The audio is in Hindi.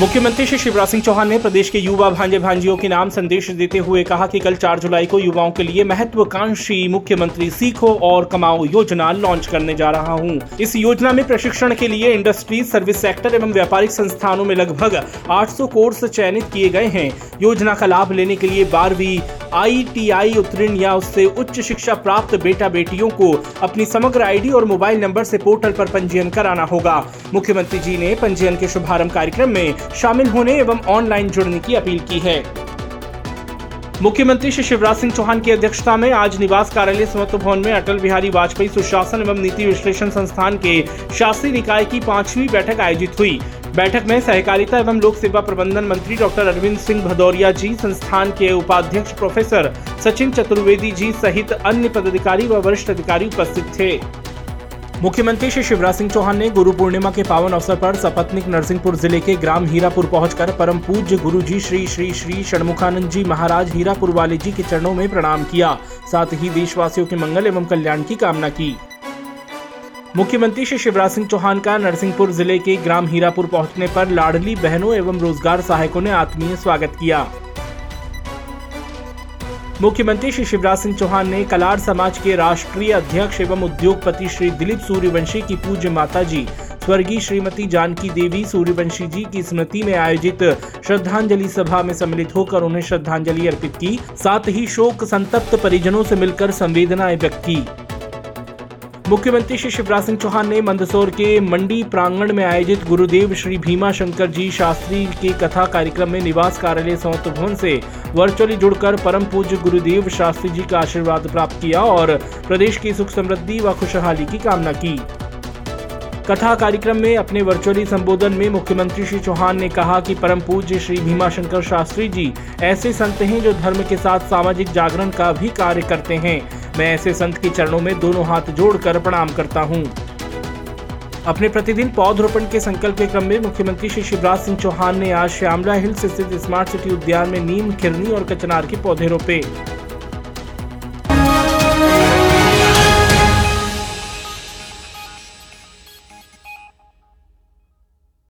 मुख्यमंत्री श्री शिवराज सिंह चौहान ने प्रदेश के युवा भांजे भांजियों के नाम संदेश देते हुए कहा कि कल 4 जुलाई को युवाओं के लिए महत्वाकांक्षी मुख्यमंत्री सीखो और कमाओ योजना लॉन्च करने जा रहा हूँ। इस योजना में प्रशिक्षण के लिए इंडस्ट्री, सर्विस सेक्टर एवं व्यापारिक संस्थानों में लगभग 800 कोर्स चयनित किए गए हैं योजना का लाभ लेने के लिए बारहवीं आईटीआई उत्तीर्ण या उससे उच्च शिक्षा प्राप्त बेटा बेटियों को अपनी समग्र आईडी और मोबाइल नंबर से पोर्टल पर पंजीयन कराना होगा। मुख्यमंत्री जी ने पंजीयन के शुभारंभ कार्यक्रम में शामिल होने एवं ऑनलाइन जुड़ने की अपील की है। मुख्यमंत्री श्री शिवराज सिंह चौहान की अध्यक्षता में आज निवास कार्यालय समत्व भवन में अटल बिहारी वाजपेयी सुशासन एवं नीति विश्लेषण संस्थान के शास्त्रीय निकाय की पांचवी बैठक आयोजित हुई। बैठक में सहकारिता एवं लोक सेवा प्रबंधन मंत्री डॉक्टर अरविंद सिंह भदौरिया जी, संस्थान के उपाध्यक्ष प्रोफेसर सचिन चतुर्वेदी जी सहित अन्य पदाधिकारी व वरिष्ठ अधिकारी उपस्थित थे। मुख्यमंत्री श्री शिवराज सिंह चौहान ने गुरु पूर्णिमा के पावन अवसर पर सपत्निक नरसिंहपुर ज़िले के ग्राम हीरापुर पहुंचकर परम पूज्य गुरु जी श्री श्री श्री षणमुखानंद जी महाराज हीरापुर वाले जी के चरणों में प्रणाम किया। साथ ही देशवासियों के मंगल एवं कल्याण की कामना की। मुख्यमंत्री श्री शिवराज सिंह चौहान का नरसिंहपुर ज़िले के ग्राम हीरापुर पहुँचने पर लाडली बहनों एवं रोज़गार सहायकों ने आत्मीय स्वागत किया। मुख्यमंत्री श्री शिवराज सिंह चौहान ने कलार समाज के राष्ट्रीय अध्यक्ष एवं उद्योगपति श्री दिलीप सूर्यवंशी की पूज्य माता जी स्वर्गीय श्रीमती जानकी देवी सूर्यवंशी जी की स्मृति में आयोजित श्रद्धांजलि सभा में सम्मिलित होकर उन्हें श्रद्धांजलि अर्पित की। साथ ही शोक संतप्त परिजनों से मिलकर संवेदनाएँ व्यक्त की। मुख्यमंत्री श्री शिवराज सिंह चौहान ने मंदसौर के मंडी प्रांगण में आयोजित गुरुदेव श्री भीमा शंकर जी शास्त्री के कथा कार्यक्रम में निवास कार्यालय संत भवन से वर्चुअली जुड़कर परम पूज्य गुरुदेव शास्त्री जी का आशीर्वाद प्राप्त किया और प्रदेश की सुख समृद्धि व खुशहाली की कामना की। कथा कार्यक्रम में अपने वर्चुअली संबोधन में मुख्यमंत्री श्री चौहान ने कहा कि परम पूज्य श्री भीमाशंकर शास्त्री जी ऐसे संत हैं जो धर्म के साथ सामाजिक जागरण का भी कार्य करते हैं। मैं ऐसे संत के चरणों में दोनों हाथ जोड़कर प्रणाम करता हूँ। अपने प्रतिदिन पौधरोपण के संकल्प के क्रम में मुख्यमंत्री श्री शिवराज सिंह चौहान ने आज श्यामला हिल्स स्थित स्मार्ट सिटी उद्यान में नीम, खिरनी और कचनार के पौधे रोपे।